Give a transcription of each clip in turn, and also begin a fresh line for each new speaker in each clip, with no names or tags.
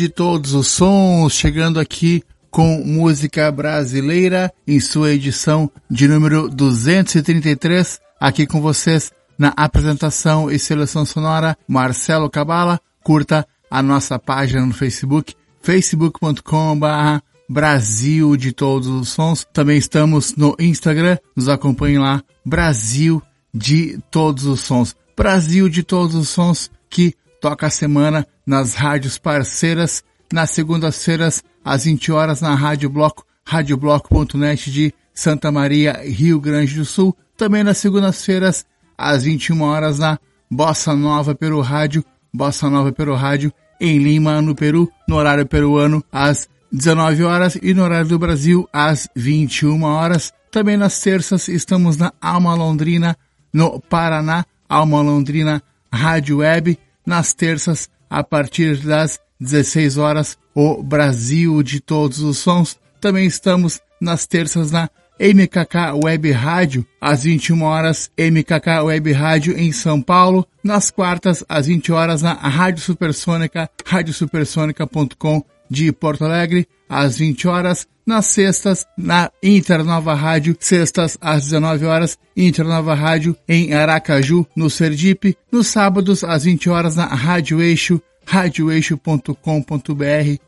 de todos os sons, chegando aqui com música brasileira em sua edição de número 233, aqui com vocês na apresentação e seleção sonora Marcelo Cabala. Curta a nossa página no Facebook, facebook.com.br Brasil de todos os sons. Também estamos no Instagram, nos acompanhe lá, Brasil de todos os sons. Brasil de todos os sons que toca a semana nas rádios parceiras, nas segundas-feiras às 20 horas na Rádio Bloco, radiobloco.net de Santa Maria, Rio Grande do Sul. Também nas segundas-feiras às 21 horas na Bossa Nova Peru Rádio, Bossa Nova Peru Rádio em Lima, no Peru, no horário peruano às 19 horas e no horário do Brasil às 21 horas. Também nas terças estamos na Alma Londrina, no Paraná, Alma Londrina Rádio Web. Nas terças, a partir das 16 horas, o Brasil de todos os sons. Também estamos nas terças na MKK Web Rádio, às 21 horas, MKK Web Rádio em São Paulo. Nas quartas, às 20 horas, na Rádio Supersônica, radiosupersônica.com de Porto Alegre, às 20 horas. Nas sextas, na Internova Rádio, sextas às 19 horas, Internova Rádio em Aracaju, no Sergipe. Nos sábados, às 20 horas, na Rádio Eixo, radioeixo.com.br,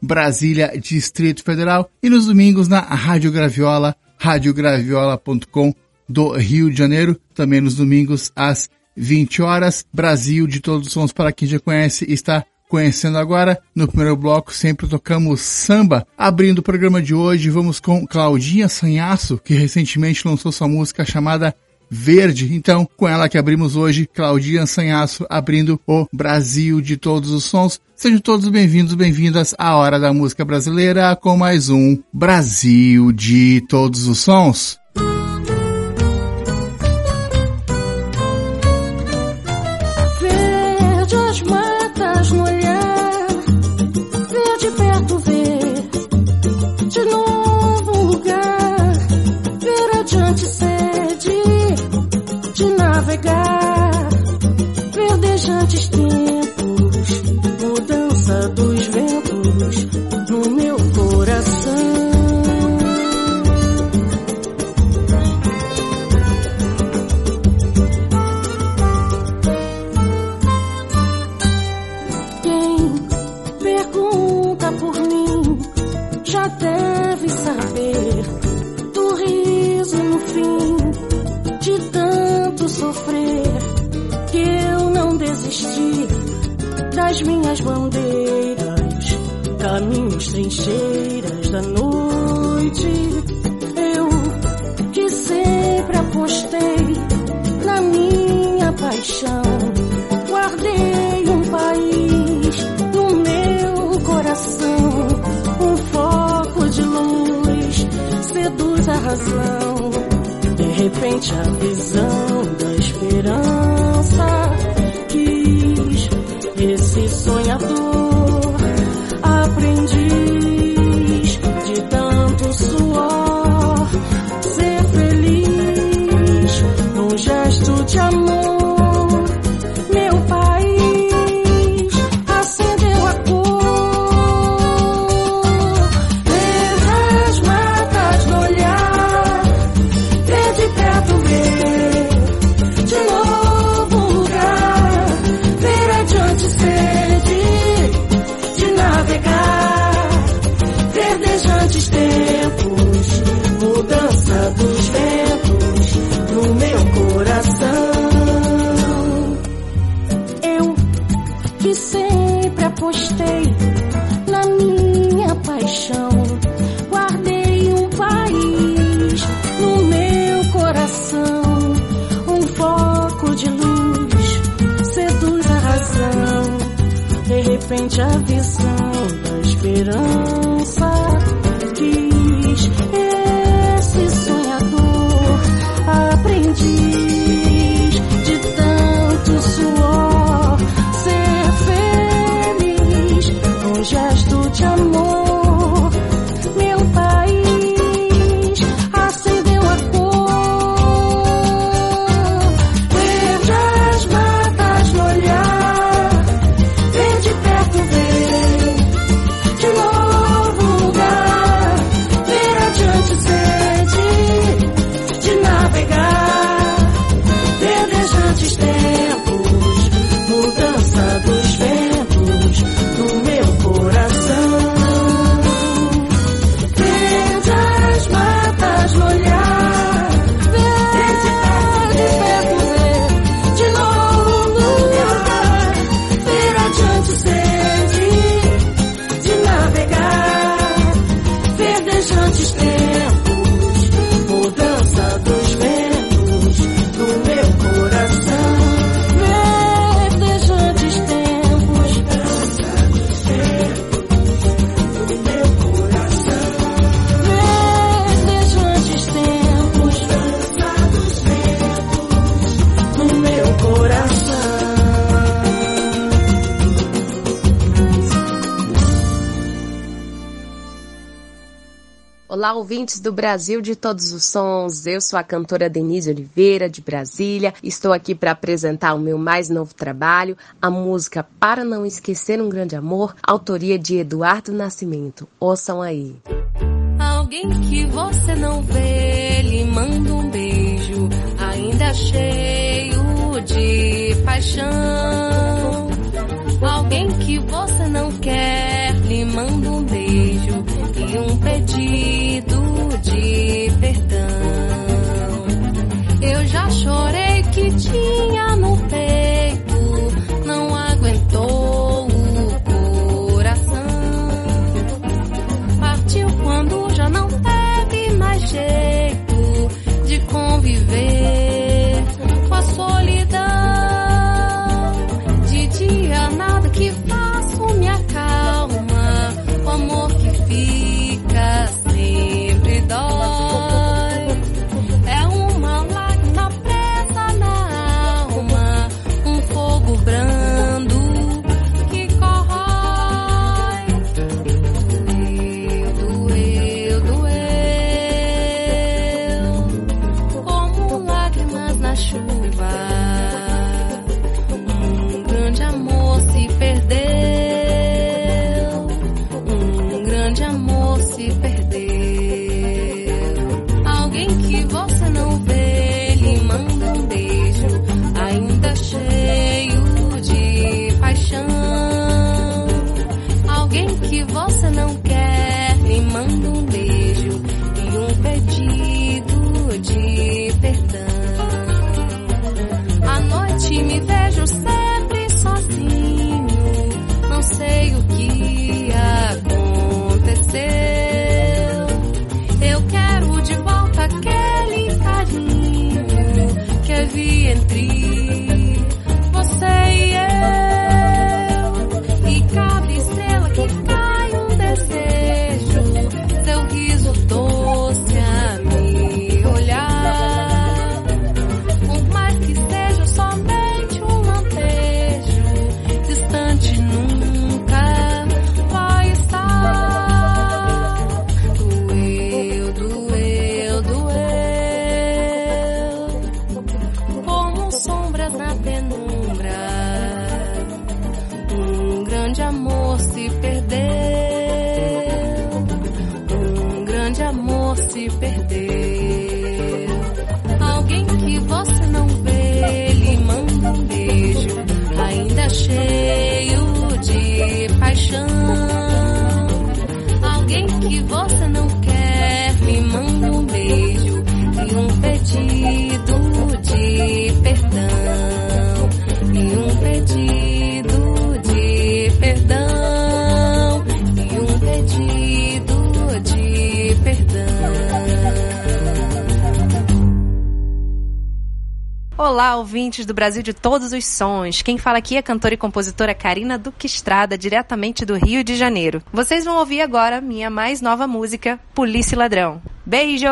Brasília, Distrito Federal. E nos domingos, na Rádio Graviola, radiograviola.com do Rio de Janeiro. Também nos domingos, às 20 horas. Brasil de todos os sons, para quem já conhece, está conhecendo agora. No primeiro bloco sempre tocamos samba. Abrindo o programa de hoje, vamos com Claudinha Sanhaço, que recentemente lançou sua música chamada Verde. Então, com ela que abrimos hoje, Claudinha Sanhaço, abrindo o Brasil de todos os sons. Sejam todos bem-vindos, bem-vindas à Hora da Música Brasileira com mais um Brasil de todos os sons.
devagar. Verdejantes tempos, mudança dos ventos no meu coração. Quem pergunta por mim já deve saber trincheiras da noite. Eu que sempre apostei na minha paixão. Guardei um país no meu coração. Um foco de luz seduz a razão. De repente a visão da esperança quis esse sonhador aprendi de amor. À visão da esperança.
Ouvintes do Brasil de todos os sons. Eu sou a cantora Denise Oliveira, de Brasília. Estou aqui para apresentar o meu mais novo trabalho, a música Para Não Esquecer um Grande Amor, autoria de Eduardo Nascimento. Ouçam aí.
Alguém que você não vê, lhe manda um beijo, ainda cheio de paixão. Alguém que você não quer, lhe manda um beijo e um pedido já chorei que tinha no peito, não aguentou o coração. Partiu quando já não teve mais jeito de conviver
Olá, ouvintes do Brasil de todos os sons. Quem fala aqui é a cantora e compositora Karina Duque Estrada, diretamente do Rio de Janeiro. Vocês vão ouvir agora minha mais nova música, Polícia e Ladrão. Beijo!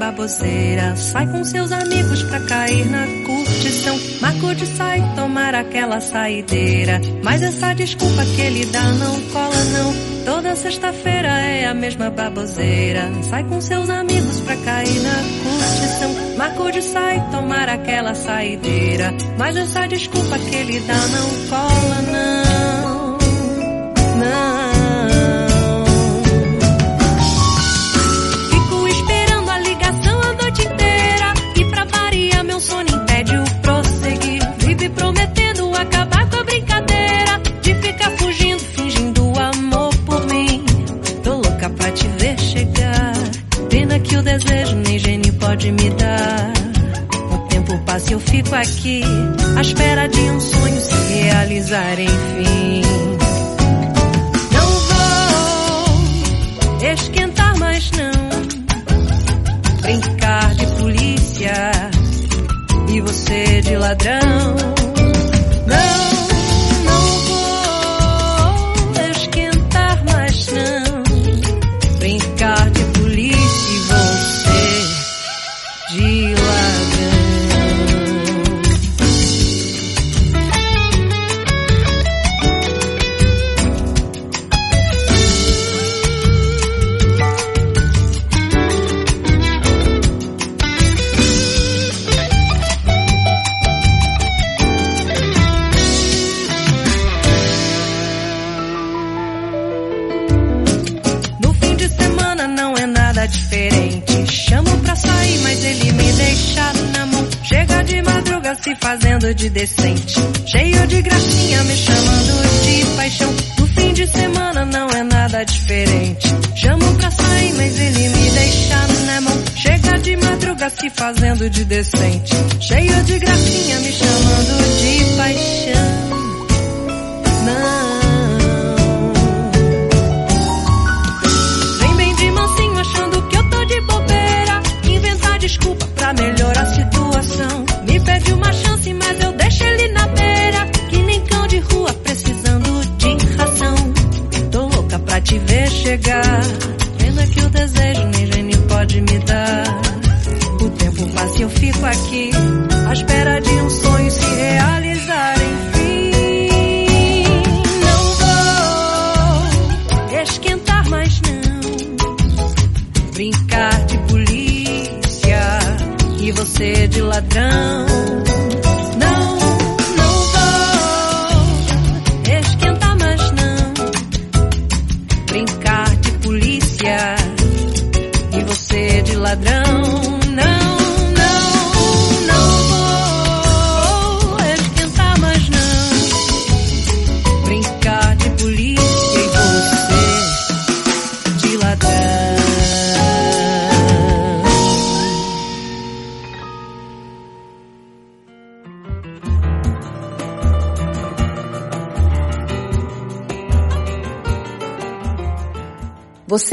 Baboseira. Sai com seus amigos pra cair na curtição. Marco de sair, tomar aquela saideira. Mas essa desculpa que ele dá não cola, não. Toda sexta-feira é a mesma baboseira. Sai com seus amigos pra cair na curtição. Marco de sair, tomar aquela saideira. Mas essa desculpa que ele dá não cola, não. Não.
Que o desejo nem gênio pode me dar. O tempo passa e eu fico aqui, à espera de um sonho se realizar enfim. Não vou esquentar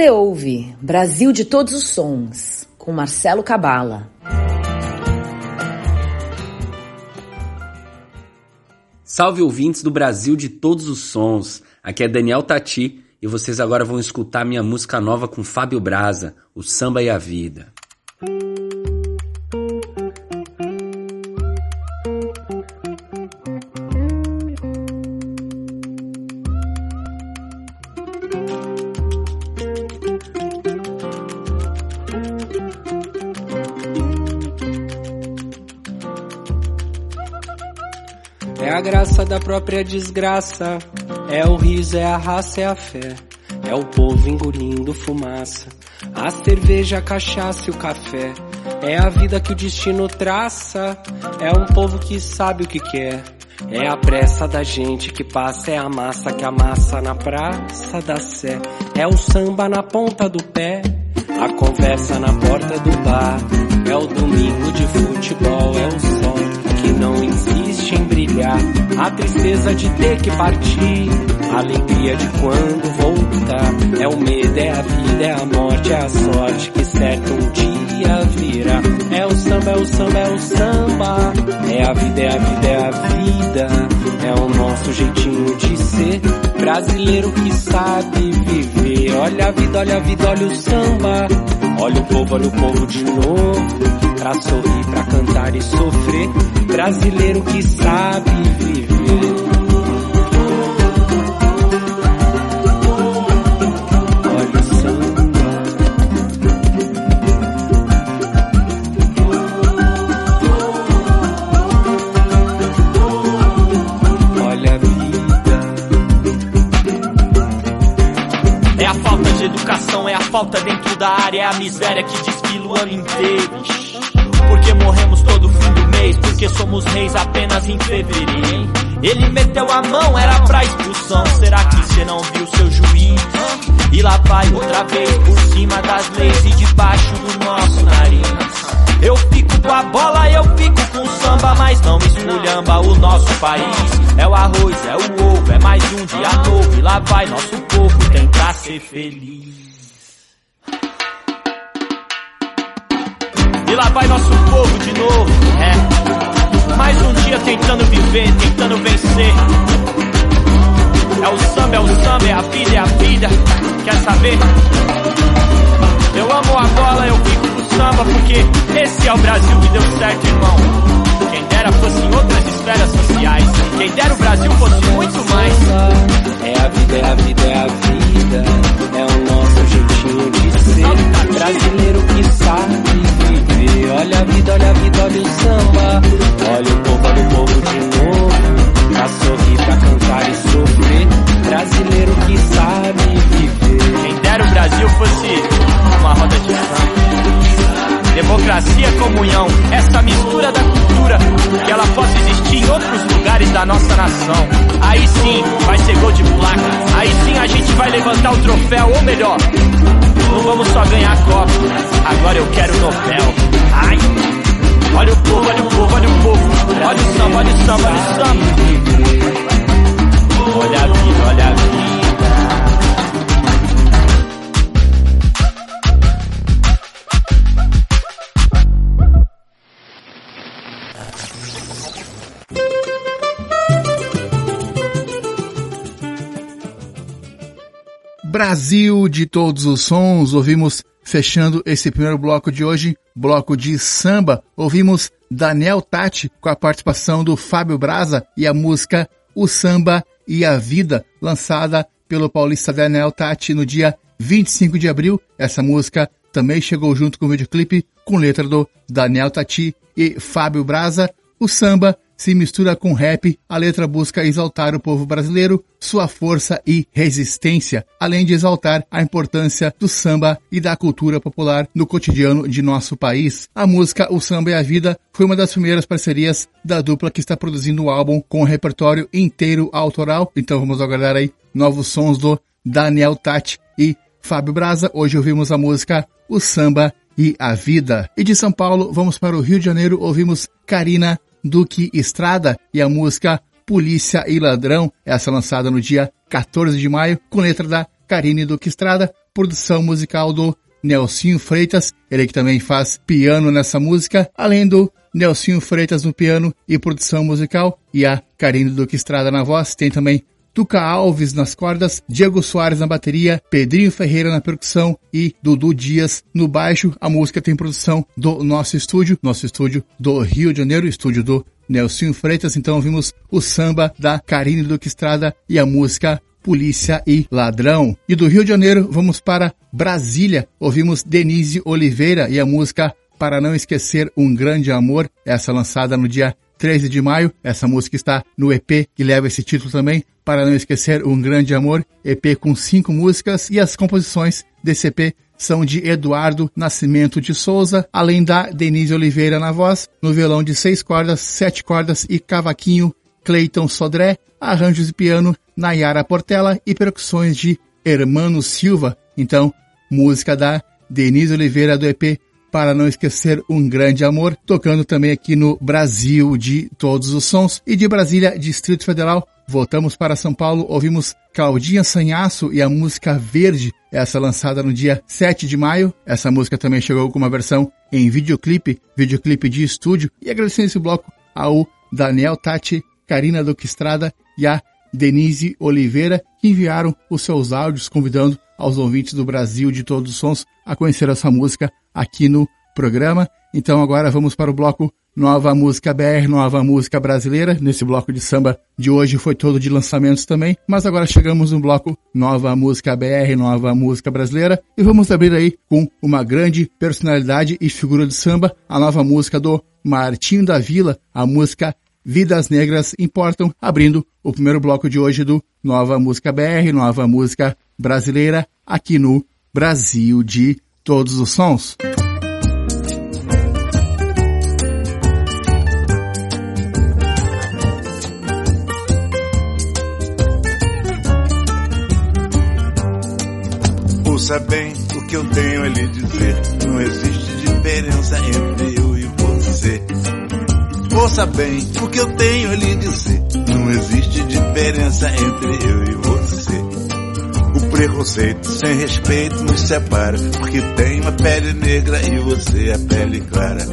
Você
ouve Brasil de Todos os Sons, com Marcelo Cabala.
Salve ouvintes do Brasil de Todos os Sons. Aqui é Daniel Tati e vocês agora vão escutar minha música nova com Fábio Braza, O Samba e a Vida.
Graça da própria desgraça. É o riso, é a raça, é a fé. É o povo engolindo fumaça. A cerveja, a cachaça e o café. É a vida que o destino traça. É um povo que sabe o que quer. É a pressa da gente que passa, é a massa que amassa na praça da Sé. É o samba na ponta do pé, a conversa na porta do bar. É o domingo de futebol, é o sol que não insiste em brilhar. A tristeza de ter que partir, a alegria de quando voltar. É o medo, é a vida, é a morte, é a sorte que certo um dia virá. É o samba, é o samba, é o samba. É a vida, é a vida, é a vida. É o nosso jeitinho de ser. Brasileiro que sabe viver. Olha a vida, olha a vida, olha o samba. Olha o povo, olha o povo de novo. Pra sorrir, pra cantar e sofrer. Brasileiro que sabe viver.
falta dentro da área é a miséria que desfila o ano inteiro. Porque morremos todo fim do mês, porque somos reis apenas em fevereiro. Ele meteu a mão, era pra expulsão. Será que cê não viu seu juiz? E lá vai outra vez por cima das leis e debaixo do nosso nariz. Eu fico com a bola, eu fico com o samba, mas não esculhamba o nosso país. É o arroz, é o ovo, é mais um dia novo. E lá vai nosso povo tentar ser feliz. Lá vai nosso povo de novo, é. Mais um dia tentando viver, tentando vencer. É o samba, é o samba, é a vida, é a vida. Quer saber? Eu amo a bola, eu fico pro samba, porque esse é o Brasil que deu certo, irmão. Quem dera fosse em outras esferas sociais. Quem dera o Brasil fosse muito mais.
É a vida, é a vida, é a vida. É o nosso jeitinho de ser. Brasileiro que sabe viver. Olha a vida, olha a vida, olha o samba. Olha o povo, olha o povo de novo. Pra sorrir,
De
todos os sons, ouvimos fechando esse primeiro bloco de hoje, bloco de samba, ouvimos Daniel Tati com a participação do Fábio Braza e a música O Samba e a Vida, lançada pelo paulista Daniel Tati no dia 25 de abril. Essa música também chegou junto com o videoclipe com letra do Daniel Tati e Fábio Braza. O samba se mistura com rap, a letra busca exaltar o povo brasileiro, sua força e resistência, além de exaltar a importância do samba e da cultura popular no cotidiano de nosso país. A música O Samba e a Vida foi uma das primeiras parcerias da dupla que está produzindo o álbum com o repertório inteiro autoral, então vamos aguardar aí novos sons do Daniel Tati e Fábio Braza. Hoje ouvimos a música O Samba e a Vida. E de São Paulo, vamos para o Rio de Janeiro, ouvimos Karina Duque Estrada e a música Polícia e Ladrão, essa lançada no dia 14 de maio, com letra da Karine Duque Estrada, produção musical do Nelsinho Freitas, ele que também faz piano nessa música, além do Nelsinho Freitas no piano e produção musical, e a Karine Duque Estrada na voz, tem também Tuca Alves nas cordas, Diego Soares na bateria, Pedrinho Ferreira na percussão e Dudu Dias no baixo. A música tem produção do nosso estúdio, nosso estúdio do Rio de Janeiro, estúdio do Nelson Freitas. Então ouvimos o samba da Karine Duque Estrada e a música Polícia e Ladrão. E do Rio de Janeiro vamos para Brasília. Ouvimos Denise Oliveira e a música Para Não Esquecer Um Grande Amor, essa lançada no dia 13 de maio. Essa música está no EP que leva esse título também, para não esquecer Um Grande Amor, EP com cinco músicas e as composições desse EP são de Eduardo Nascimento de Souza, além da Denise Oliveira na voz, no violão de seis cordas, sete cordas e cavaquinho, Cleiton Sodré, arranjos de piano, Nayara Portela e percussões de Hermano Silva. Então, música da Denise Oliveira do EP para não esquecer um grande amor, tocando também aqui no Brasil de todos os sons e de Brasília, Distrito Federal. Voltamos para São Paulo, ouvimos Claudinha Sanhaço e a música Verde, essa lançada no dia 7 de maio. Essa música também chegou com uma versão em videoclipe, videoclipe de estúdio. E agradecendo esse bloco ao Daniel Tati, Karina Duque Estrada e a Denise Oliveira, que enviaram os seus áudios convidando aos ouvintes do Brasil de todos os sons a conhecer essa música aqui no programa. Então agora vamos para o bloco Nova Música BR, Nova Música Brasileira. Nesse bloco de samba de hoje foi todo de lançamentos também, mas agora chegamos no bloco Nova Música BR, Nova Música Brasileira e vamos abrir aí com uma grande personalidade e figura de samba, a nova música do Martinho da Vila, a música Vidas Negras Importam, abrindo o primeiro bloco de hoje do Nova Música BR, Nova Música Brasileira, aqui no Brasil de todos os sons.
Ouça bem o que eu tenho a lhe dizer. Não existe diferença entre eu e você. Ouça bem o que eu tenho a lhe dizer. Não existe diferença entre eu e você. O preconceito sem respeito nos separa, porque tem uma pele negra e você a pele clara.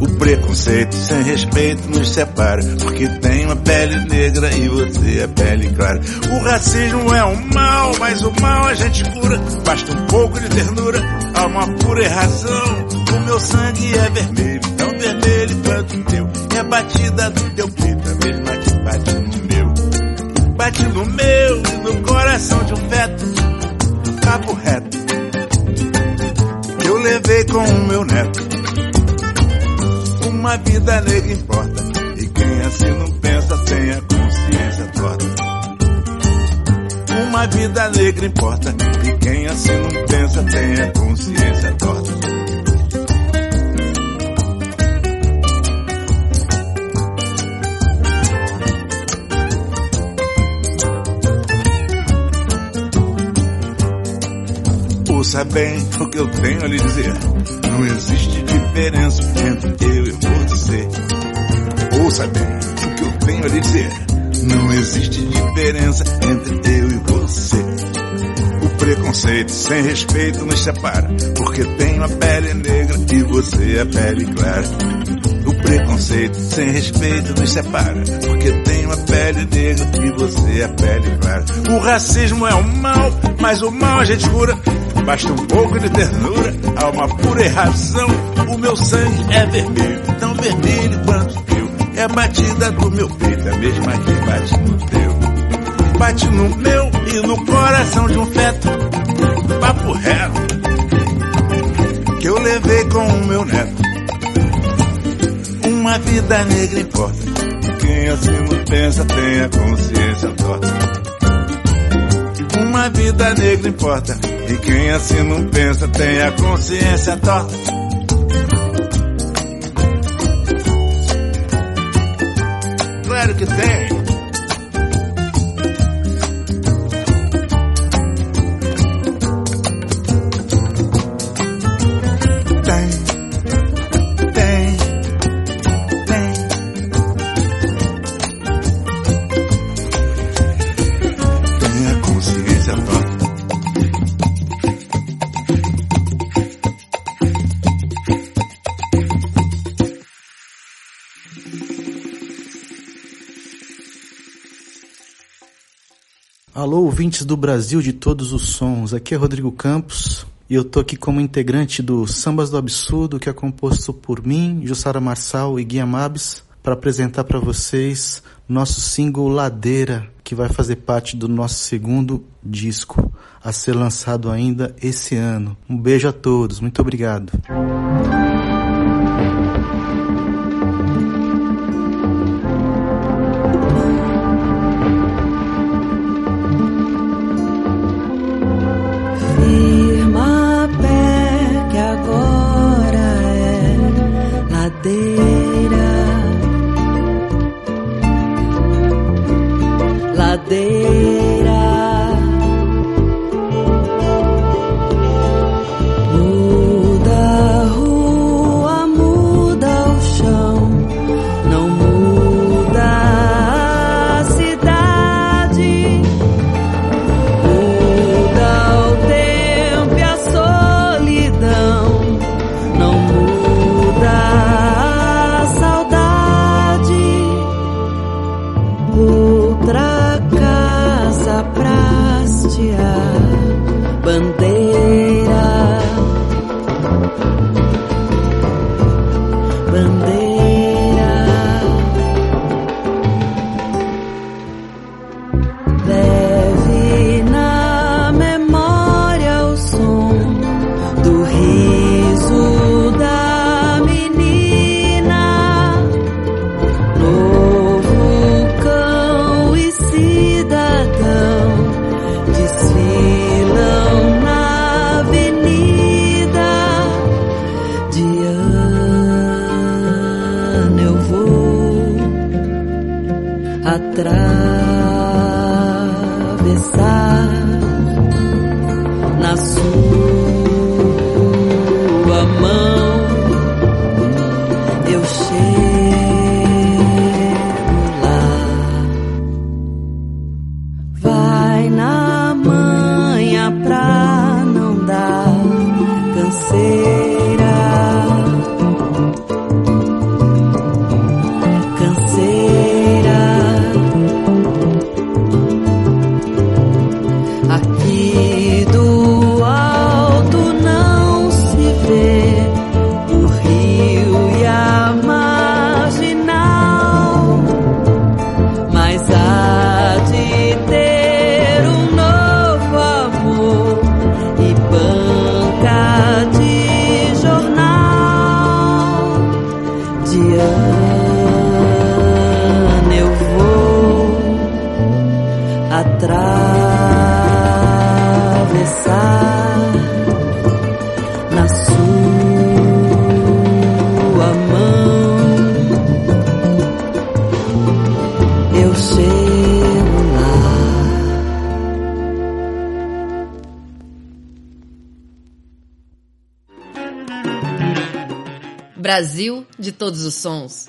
O preconceito sem respeito nos separa, porque tem uma pele negra e você a pele clara. O racismo é um mal, mas o mal a gente cura. Basta um pouco de ternura, uma pura razão. O meu sangue é vermelho, tão vermelho quanto o teu. É batida do teu peito, a mesma que bate no no meu no coração de um feto. Papo reto. Que eu levei com o meu neto. Uma vida negra importa. E quem assim não pensa tem a consciência torta. Uma vida negra importa. E quem assim não pensa tem a consciência torta. Ouça bem o que eu tenho a lhe dizer. Não existe diferença entre eu e você. Ouça bem o que eu tenho a lhe dizer. Não existe diferença entre eu e você. O preconceito sem respeito nos separa, porque tenho a pele negra e você a pele clara. O preconceito sem respeito nos separa, porque tenho a pele negra e você a pele clara. O racismo é um mal, mas o mal a gente cura. Basta um pouco de ternura, há uma pura razão. O meu sangue é vermelho, tão vermelho quanto o teu. É a batida do meu peito, a mesma que bate no teu. Bate no meu e no coração de um feto. Papo reto, que eu levei com o meu neto. Uma vida negra importa. Quem assim não pensa tem a consciência torta. Uma vida negra importa. E quem assim não pensa tem a consciência torta. Claro que tem.
Ouvintes do Brasil de todos os sons. Aqui é Rodrigo Campos e eu tô aqui como integrante do Sambas do Absurdo, que é composto por mim, Jussara Marçal e Guia Mabs, para apresentar para vocês nosso single Ladeira, que vai fazer parte do nosso segundo disco, a ser lançado ainda esse ano. Um beijo a todos, muito obrigado.
Brasil de todos os sons.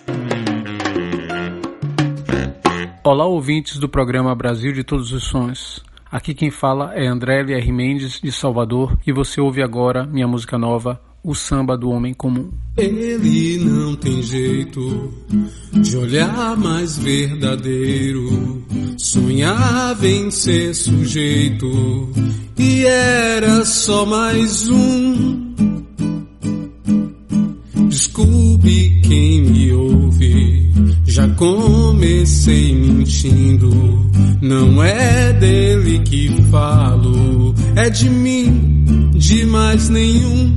Olá, ouvintes do programa Brasil de Todos os Sons. Aqui quem fala é André R. Mendes, de Salvador, e você ouve agora minha música nova, O Samba do Homem Comum.
Ele não tem jeito de olhar mais verdadeiro. Sonhava em ser sujeito e era só mais um de mim, de mais nenhum.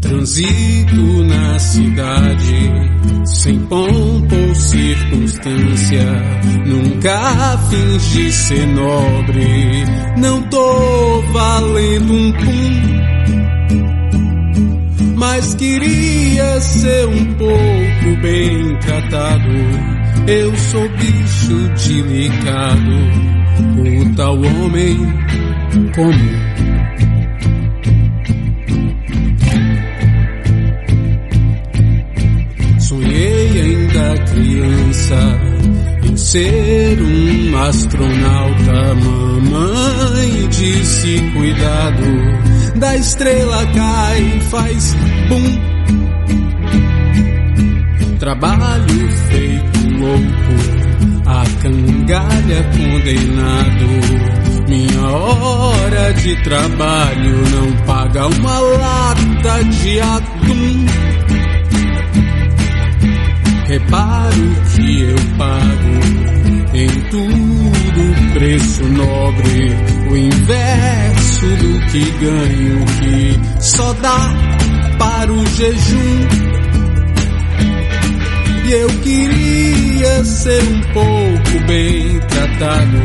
Transito na cidade, sem pompa ou circunstância. Nunca fingi ser nobre, não tô valendo um pum mas queria ser um pouco bem tratado. Eu sou bicho delicado, o tal homem comum. Sonhei ainda criança em ser um astronauta. Mamãe disse cuidado da estrela cai, faz bum. Trabalho feito louco, a cangalha condenado. Minha hora de trabalho não paga uma lata de atum. Reparo que eu pago em tudo preço nobre, o inverso do que ganho, que só dá para o jejum. Eu queria ser um pouco bem tratado,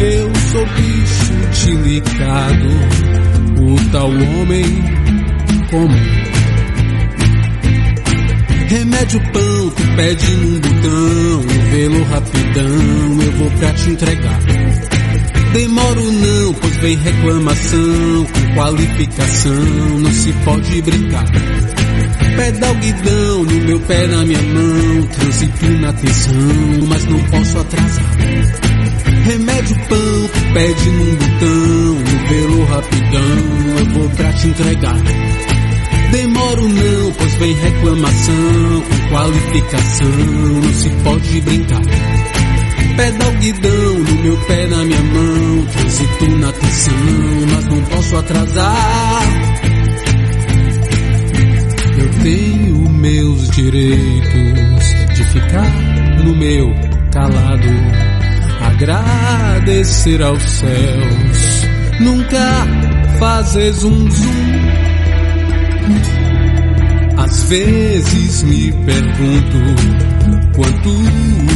eu sou bicho delicado, o tal homem comum. Remédio pão, tu pede num botão, vê-lo rapidão, eu vou pra te entregar. Demoro não, pois vem reclamação, com qualificação, não se pode brincar. Pedal guidão, no meu pé, na minha mão, trânsito na atenção, mas não posso atrasar. Remédio pão, pede num botão, vê-lo rapidão, eu vou pra te entregar. Demoro não, pois vem reclamação, com qualificação, não se pode brincar. Pedal guidão, no meu pé, na minha mão, trânsito na atenção, mas não posso atrasar. Tenho meus direitos de ficar no meu calado, agradecer aos céus, nunca fazer zum zum às vezes me pergunto quanto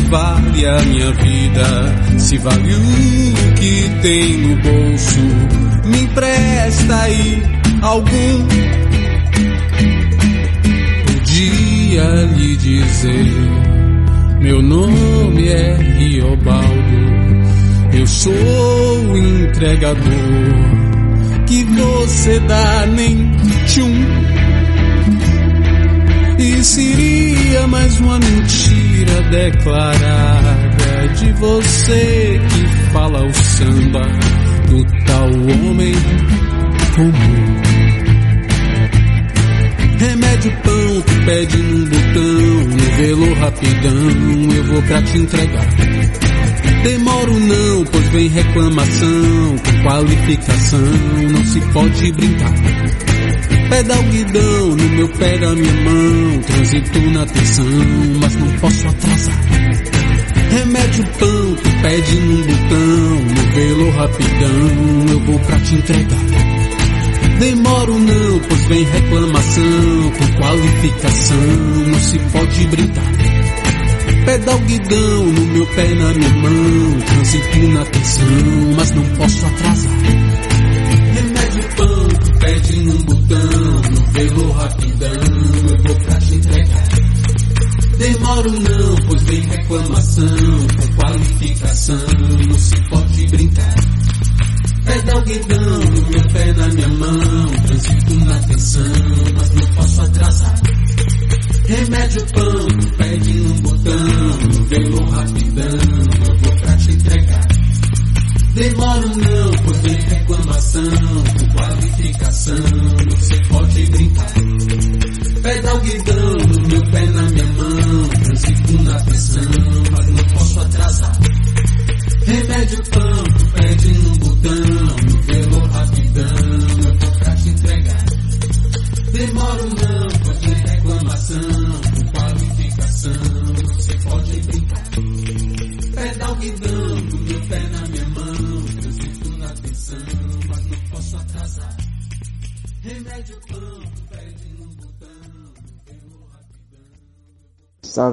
vale a minha vida, se vale o que tem no bolso, me empresta aí algum. Podia lhe dizer, meu nome é Riobaldo, eu sou o entregador que você dá nem tchum. E seria mais uma mentira declarada de você que fala o samba do tal homem comum. Remédio pão, tu pede num botão, no velo rapidão, eu vou pra te entregar. Demoro não, pois vem reclamação, com qualificação, não se pode brincar. Pedal guidão, no meu pé da minha mão, transito na tensão, mas não posso atrasar. Remédio pão, tu pede num botão, no velo rapidão, eu vou pra te entregar. Demoro não, pois vem reclamação, com qualificação, não se pode brincar. Pedal guidão, no meu pé na minha mão, transito na tensão, mas não posso atrasar. Remédio pão, pede num botão, no velo rapidão, eu vou pra te entregar. Demoro não, pois vem reclamação, com qualificação, não se pode brincar. No meu pé na minha mão, transito na tensão, mas não posso atrasar. Remédio pão, pede num botão, velo rapidão, eu vou pra te entregar. Demoro não, pois reclamação, com qualificação, se pode brincar. Pedal guidão, no meu pé na minha mão, transito na tensão,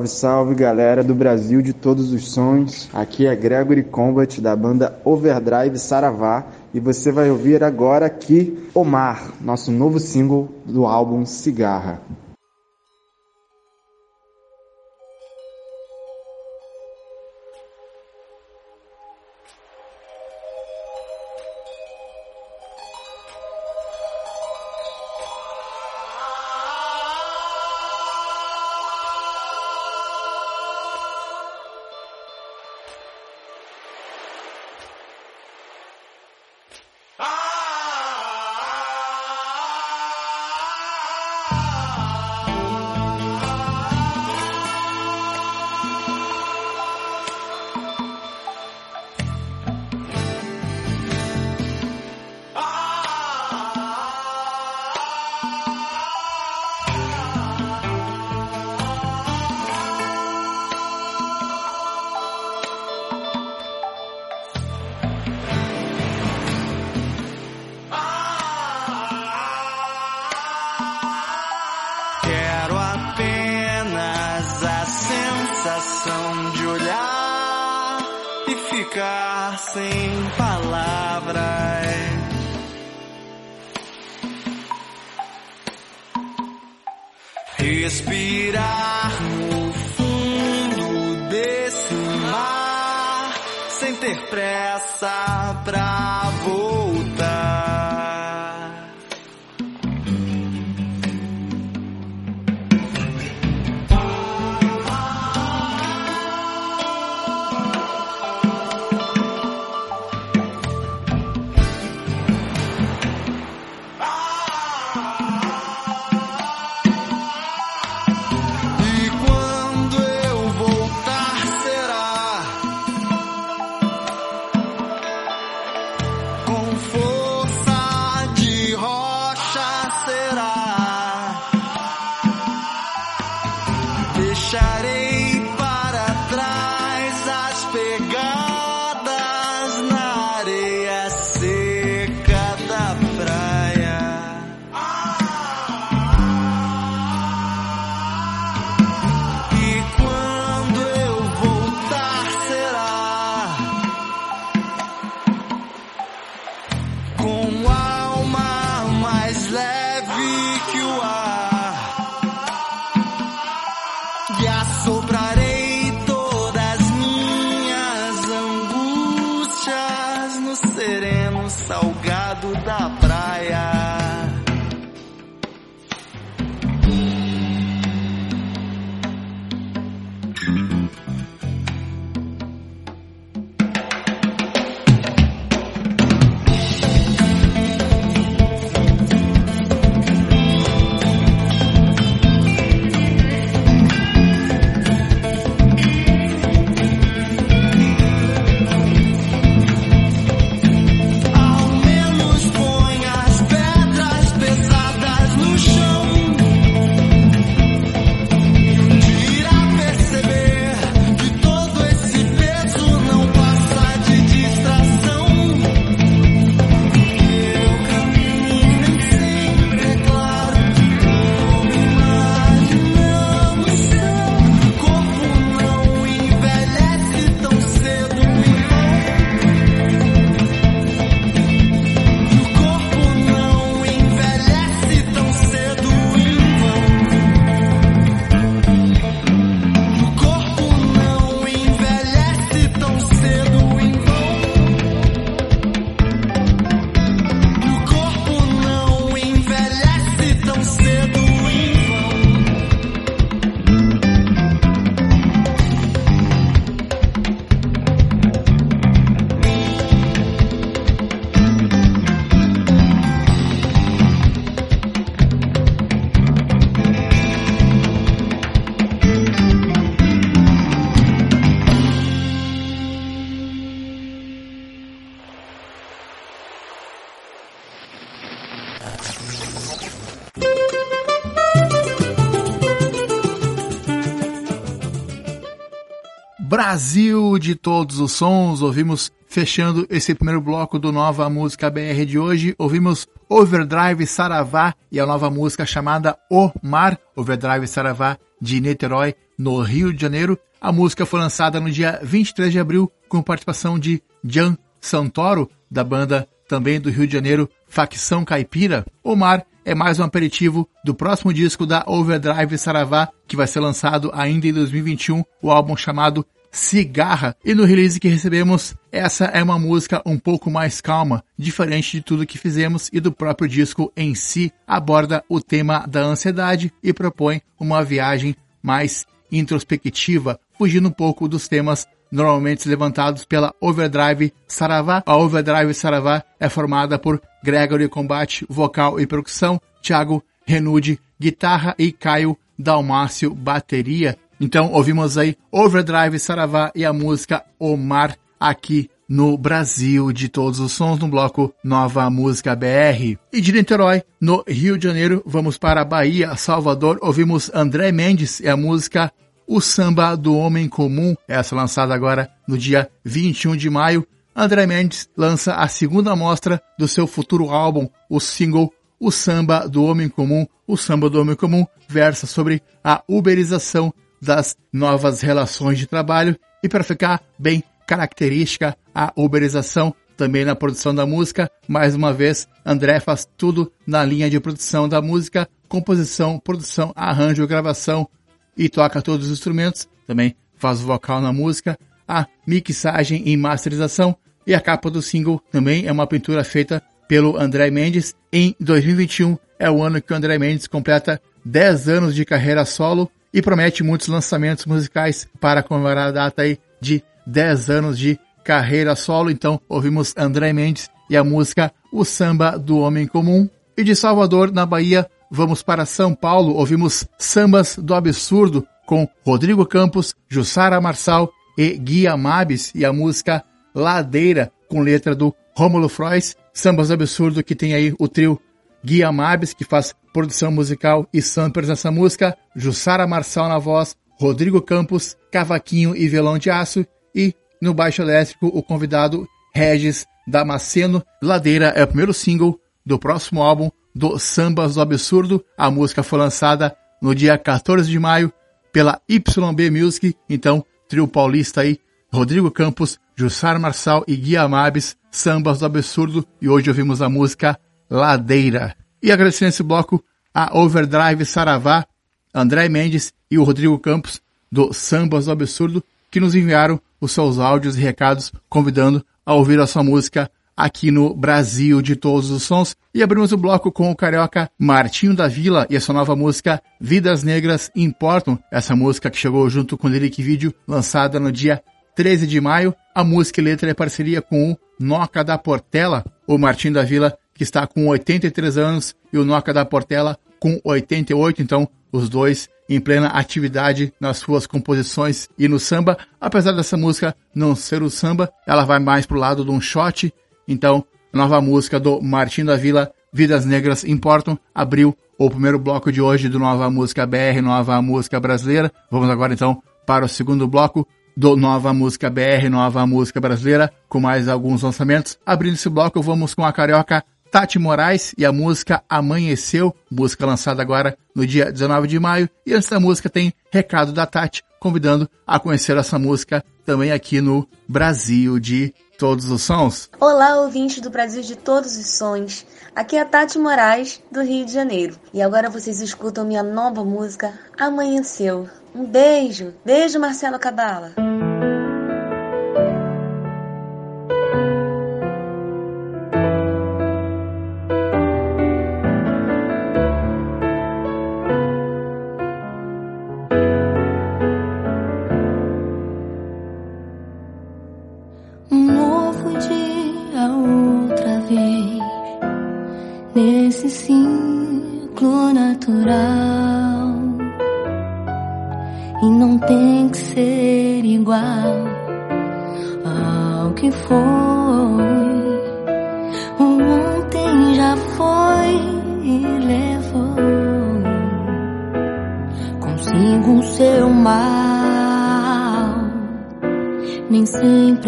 Salve, salve galera do Brasil de todos os sons. Aqui é Gregory Combat da banda Overdrive Saravá e você vai ouvir agora aqui Omar, nosso novo single do álbum Cigarra.
Brasil de todos os sons. Ouvimos fechando esse primeiro bloco do Nova Música BR de hoje, ouvimos Overdrive Saravá e a nova música chamada O Mar, Overdrive Saravá de Niterói, no Rio de Janeiro. A música foi lançada no dia 23 de abril com participação de Jan Santoro, da banda também do Rio de Janeiro, Facção Caipira. O Mar é mais um aperitivo do próximo disco da Overdrive Saravá, que vai ser lançado ainda em 2021, o álbum chamado Cigarra. E no release que recebemos, essa é uma música um pouco mais calma, diferente de tudo que fizemos e do próprio disco em si, aborda o tema da ansiedade e propõe uma viagem mais introspectiva, fugindo um pouco dos temas normalmente levantados pela Overdrive Saravá. A Overdrive Saravá é formada por Gregory Combate, vocal e percussão, Thiago Renude, guitarra e Caio Dalmácio, bateria. Então ouvimos aí Overdrive Saravá e a música Omar aqui no Brasil de todos os sons no bloco Nova Música BR. E de Niterói, no Rio de Janeiro, vamos para a Bahia, Salvador, ouvimos André Mendes e a música O Samba do Homem Comum, essa lançada agora no dia 21 de maio. André Mendes lança a segunda mostra do seu futuro álbum, o single O Samba do Homem Comum. O Samba do Homem Comum versa sobre a uberização das novas relações de trabalho e para ficar bem característica a uberização também na produção da música. Mais uma vez, André faz tudo na linha de produção da música, composição, produção, arranjo, gravação e toca todos os instrumentos. Também faz o vocal na música, a mixagem e masterização e a capa do single também é uma pintura feita pelo André Mendes. Em 2021 é o ano que o André Mendes completa 10 anos de carreira solo e promete muitos lançamentos musicais para comemorar a data aí de 10 anos de carreira solo. Então, ouvimos André Mendes e a música O Samba do Homem Comum. E de Salvador, na Bahia, vamos para São Paulo, ouvimos Sambas do Absurdo com Rodrigo Campos, Jussara Marçal e Guia Mabes e a música Ladeira com letra do Rômulo Frois. Sambas do Absurdo que tem aí o trio Guia Mabes, que faz produção musical e samples nessa música, Jussara Marçal na voz, Rodrigo Campos, cavaquinho e violão de aço e no baixo elétrico o convidado Regis Damasceno. Ladeira é o primeiro single do próximo álbum do Sambas do Absurdo. A música foi lançada no dia 14 de maio pela YB Music, então trio paulista aí, Rodrigo Campos, Jussara Marçal e Guia Amabes, Sambas do Absurdo, e hoje ouvimos a música Ladeira. E agradecendo esse bloco a Overdrive Saravá, André Mendes e o Rodrigo Campos, do Sambas do Absurdo, que nos enviaram os seus áudios e recados convidando a ouvir a sua música aqui no Brasil de todos os sons. E abrimos o bloco com o carioca Martinho da Vila e a sua nova música Vidas Negras Importam. Essa música que chegou junto com o lyric vídeo lançada no dia 13 de maio. A música e letra é parceria com o Noca da Portela. O Martinho da Vila que está com 83 anos e o Noca da Portela com 88, então os dois em plena atividade nas suas composições e no samba. Apesar dessa música não ser o samba, ela vai mais pro lado de um shot. Então, nova música do Martim da Vila, Vidas Negras Importam, abriu o primeiro bloco de hoje do Nova Música BR, Nova Música Brasileira. Vamos agora então para o segundo bloco do Nova Música BR, Nova Música Brasileira, com mais alguns lançamentos. Abrindo esse bloco, vamos com a carioca Tati Moraes e a música Amanheceu, música lançada agora no dia 19 de maio. E antes da música tem recado da Tati, convidando a conhecer essa música também aqui no Brasil de Todos os Sons.
Olá, ouvintes do Brasil de Todos os Sons. Aqui é a Tati Moraes, do Rio de Janeiro. E agora vocês escutam minha nova música Amanheceu. Um beijo. Beijo, Marcelo Cabala.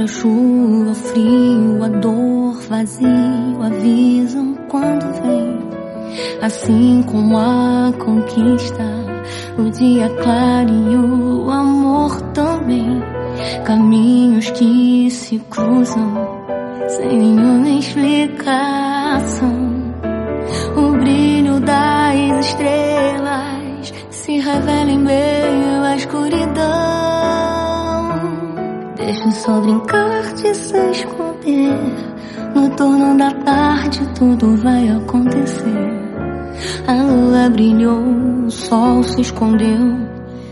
A chuva, o frio, a dor, vazio avisam quando vem. Assim como a conquista, o dia claro e o amor também. Caminhos que se cruzam sem nenhuma explicação. O brilho das estrelas se revela em meio à escuridão. Deixa o sol brincar de se esconder. No torno da tarde tudo vai acontecer. A lua brilhou, o sol se escondeu.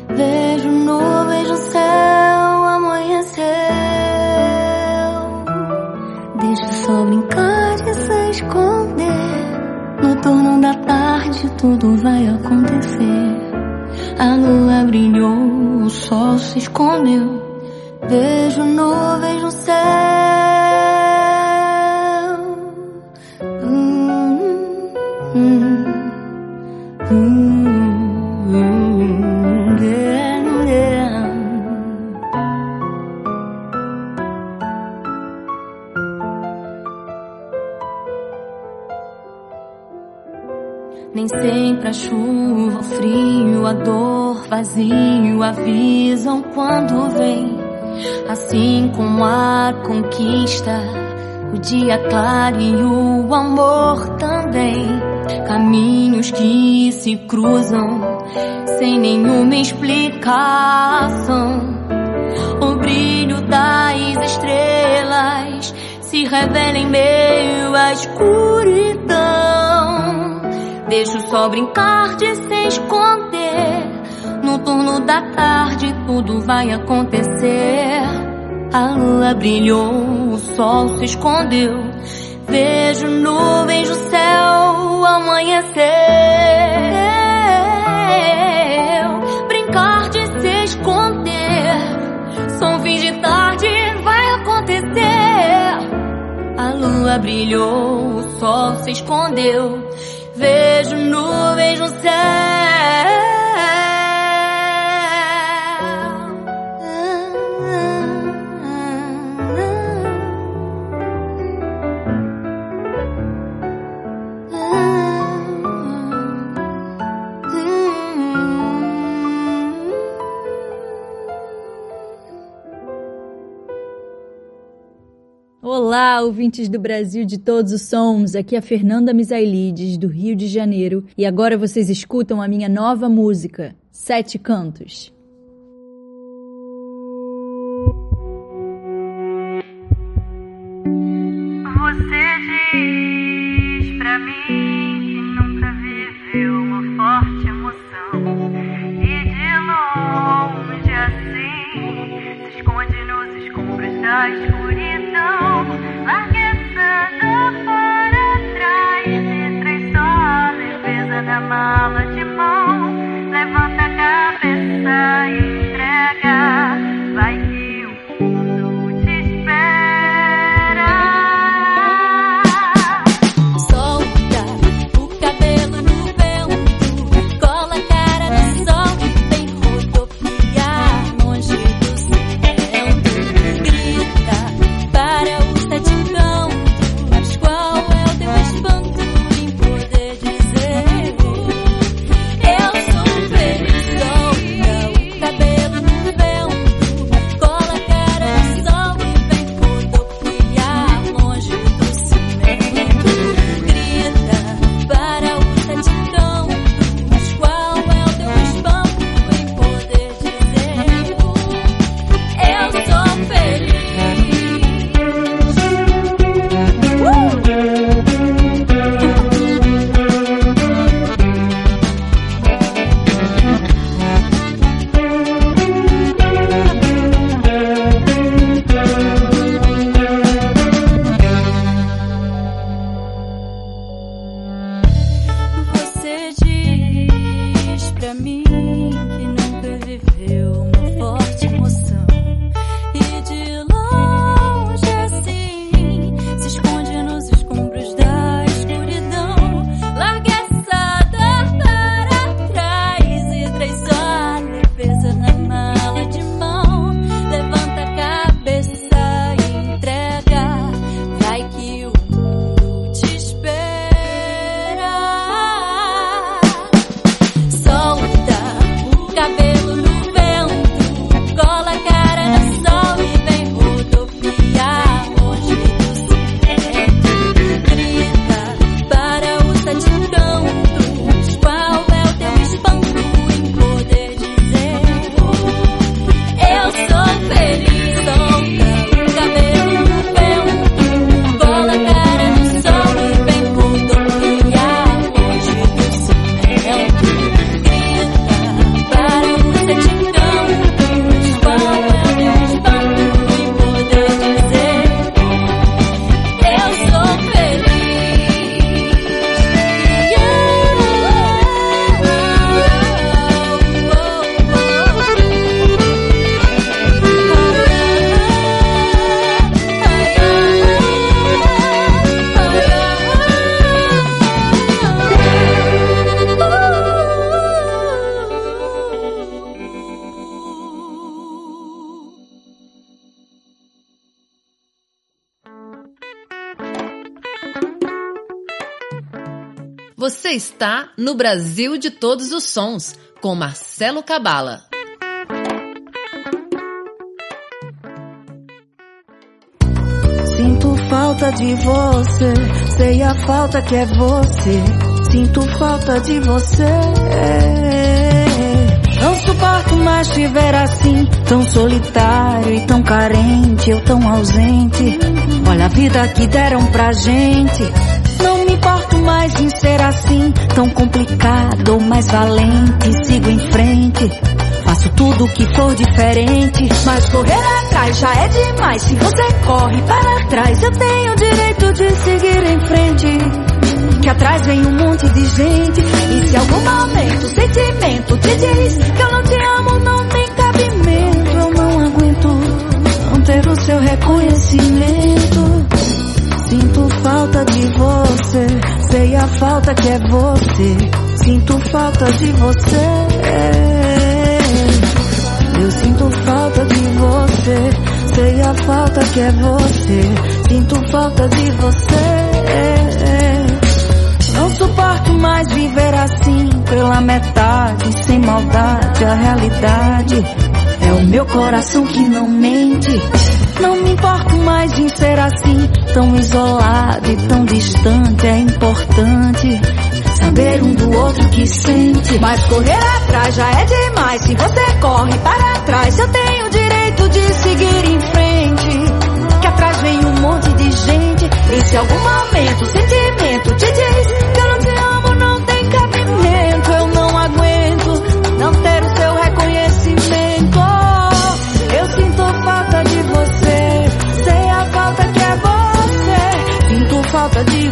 Vejo nuvens no céu, amanheceu. Deixa o sol brincar de se esconder. No torno da tarde tudo vai acontecer. A lua brilhou, o sol se escondeu. Vejo nuvens no céu. Hum, hum, hum, yeah, yeah. Nem sempre a chuva, o frio, a dor, vazio avisam quando vem. Assim como a conquista, o dia claro e o amor também. Caminhos que se cruzam sem nenhuma explicação. O brilho das estrelas se revela em meio à escuridão. Deixa o sol brincar de se esconder. No turno da tarde tudo vai acontecer. A lua brilhou, o sol se escondeu. Vejo nuvens no céu amanhecer. Brincar de se esconder. Som fim de tarde vai acontecer. A lua brilhou, o sol se escondeu. Vejo nuvens no céu.
Olá, ouvintes do Brasil de todos os sons. Aqui é a Fernanda Misailides, do Rio de Janeiro, e agora vocês escutam a minha nova música, Sete Cantos.
Você diz pra mim que nunca viveu uma forte emoção e de longe assim se esconde nos escombros da mala de mão. Levanta a cabeça e
Você está no Brasil de Todos os Sons, com Marcelo Cabala.
Sinto falta de você, sei a falta que é você. Sinto falta de você. Não suporto mais te ver assim, tão solitário e tão carente, eu tão ausente. Olha a vida que deram pra gente. Não me importo mais em ser assim, tão complicado mais valente. Sigo em frente, faço tudo que for diferente. Mas correr atrás já é demais. Se você corre para trás, eu tenho o direito de seguir em frente. Que atrás vem um monte de gente. E se algum momento o sentimento te diz que eu não te amo, não tem cabimento. Eu não aguento não ter o seu reconhecimento. Falta de você, sei a falta que é você. Sinto falta de você. Eu sinto falta de você, sei a falta que é você. Sinto falta de você. Não suporto mais viver assim, pela metade, sem maldade, a realidade. É o meu coração que não mente. Não me importo mais em ser assim, tão isolado e tão distante. É importante saber um do outro que sente. Mas correr atrás já é demais. Se você corre para trás, eu tenho o direito de seguir em frente. Que atrás vem um monte de gente. E se algum momento o sentimento te diz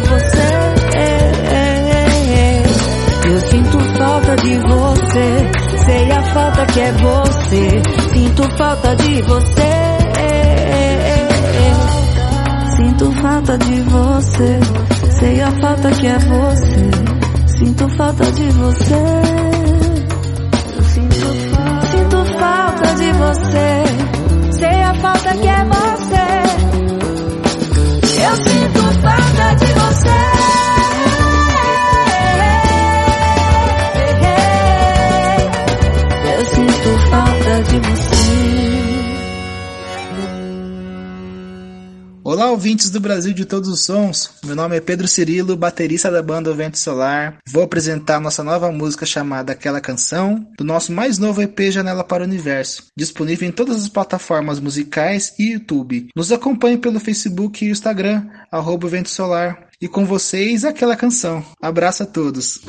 você. Eu sinto falta de você, sei a falta que é você. Sinto falta de você. Sinto falta de você, sei a falta que é você. Sinto falta de você. Eu sinto falta, sinto falta de você, sei a falta que é você. Eu sinto de
ouvintes do Brasil de todos os sons. Meu nome é Pedro Cirilo, baterista da banda O Vento Solar. Vou apresentar nossa nova música chamada Aquela Canção, do nosso mais novo EP Janela para o Universo, disponível em todas as plataformas musicais e YouTube. Nos acompanhe pelo Facebook e Instagram, arroba Vento Solar. E com vocês, Aquela Canção. Abraço a todos.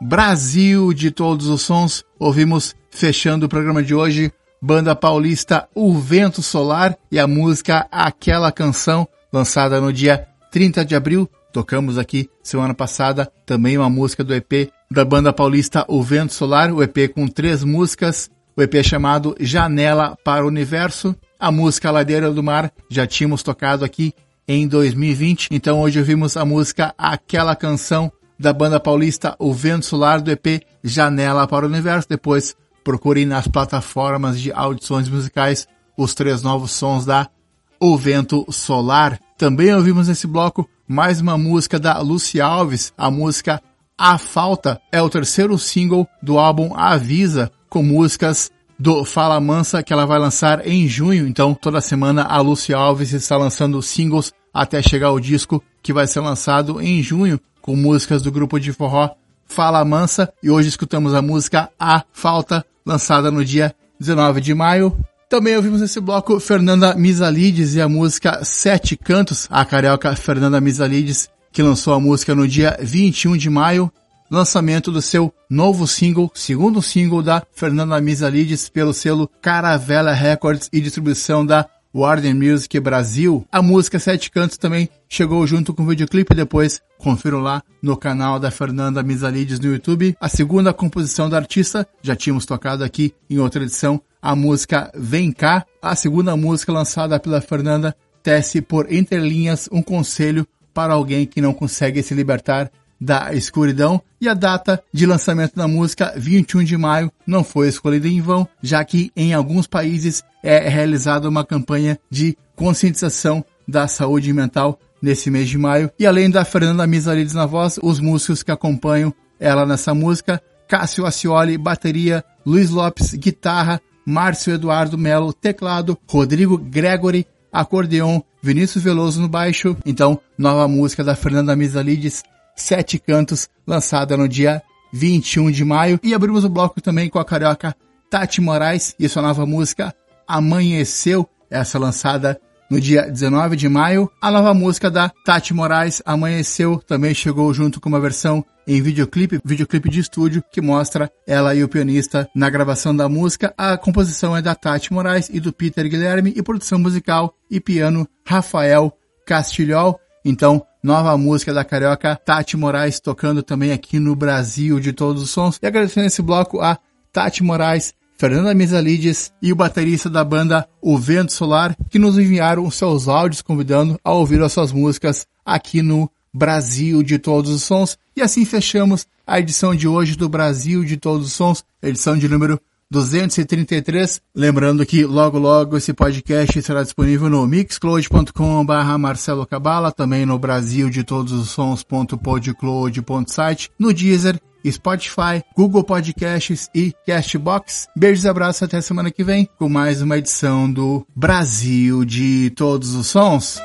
Brasil de todos os sons, ouvimos fechando o programa de hoje, banda paulista O Vento Solar e a música Aquela Canção, lançada no dia 30 de abril. Tocamos aqui semana passada também uma música do EP da banda paulista O Vento Solar, o EP com três músicas, o EP chamado Janela para o Universo, a música Ladeira do Mar, já tínhamos tocado aqui em 2020, então hoje ouvimos a música Aquela Canção da banda paulista O Vento Solar do EP Janela para o Universo. Depois procurem nas plataformas de audições musicais os três novos sons da O Vento Solar. Também ouvimos nesse bloco mais uma música da Lucy Alves, a música A Falta é o terceiro single do álbum Avisa, com músicas do Fala Mansa que ela vai lançar em junho. Então, toda semana a Lucy Alves está lançando singles até chegar o disco que vai ser lançado em junho com músicas do grupo de forró Fala Mansa e hoje escutamos a música A Falta, lançada no dia 19 de maio. Também ouvimos nesse bloco Fernanda Misalides e a música Sete Cantos, a carioca Fernanda Misalides, que lançou a música no dia 21 de maio, lançamento do seu novo single, segundo single da Fernanda Misalides pelo selo Caravela Records e distribuição da Warner Music Brasil. A música Sete Cantos também chegou junto com o videoclipe, depois confiram lá no canal da Fernanda Misalides no YouTube. A segunda composição da artista, já tínhamos tocado aqui em outra edição, a música Vem Cá. A segunda música lançada pela Fernanda tece por entrelinhas um conselho para alguém que não consegue se libertar da escuridão e a data de lançamento da música 21 de maio não foi escolhida em vão, já que em alguns países é realizada uma campanha de conscientização da saúde mental nesse mês de maio. E além da Fernanda Misarides na voz, os músicos que acompanham ela nessa música, Cássio Ascioli, bateria, Luiz Lopes, guitarra, Márcio Eduardo Melo, teclado, Rodrigo Gregory, acordeon, Vinícius Veloso no baixo. Então, nova música da Fernanda Misalides, Sete Cantos, lançada no dia 21 de maio. E abrimos o bloco também com a carioca Tati Moraes e sua nova música Amanheceu, essa lançada no dia 19 de maio. A nova música da Tati Moraes, Amanheceu, também chegou junto com uma versão em videoclipe, videoclipe de estúdio, que mostra ela e o pianista na gravação da música. A composição é da Tati Moraes e do Peter Guilherme e produção musical e piano Rafael Castilhol. Então, nova música da carioca Tati Moraes tocando também aqui no Brasil de todos os sons. E agradecendo esse bloco a Tati Moraes, Fernanda Mesalides e o baterista da banda O Vento Solar, que nos enviaram os seus áudios convidando a ouvir as suas músicas aqui no Brasil de Todos os Sons. E assim fechamos a edição de hoje do Brasil de Todos os Sons, edição de número 233. Lembrando que logo logo esse podcast será disponível no mixcloud.com/barra Marcelo Cabala, também no Brasil de todos os sons.podcloud.site, no Deezer, Spotify, Google Podcasts e Castbox. Beijos e abraços até semana que vem com mais uma edição do Brasil de todos os sons.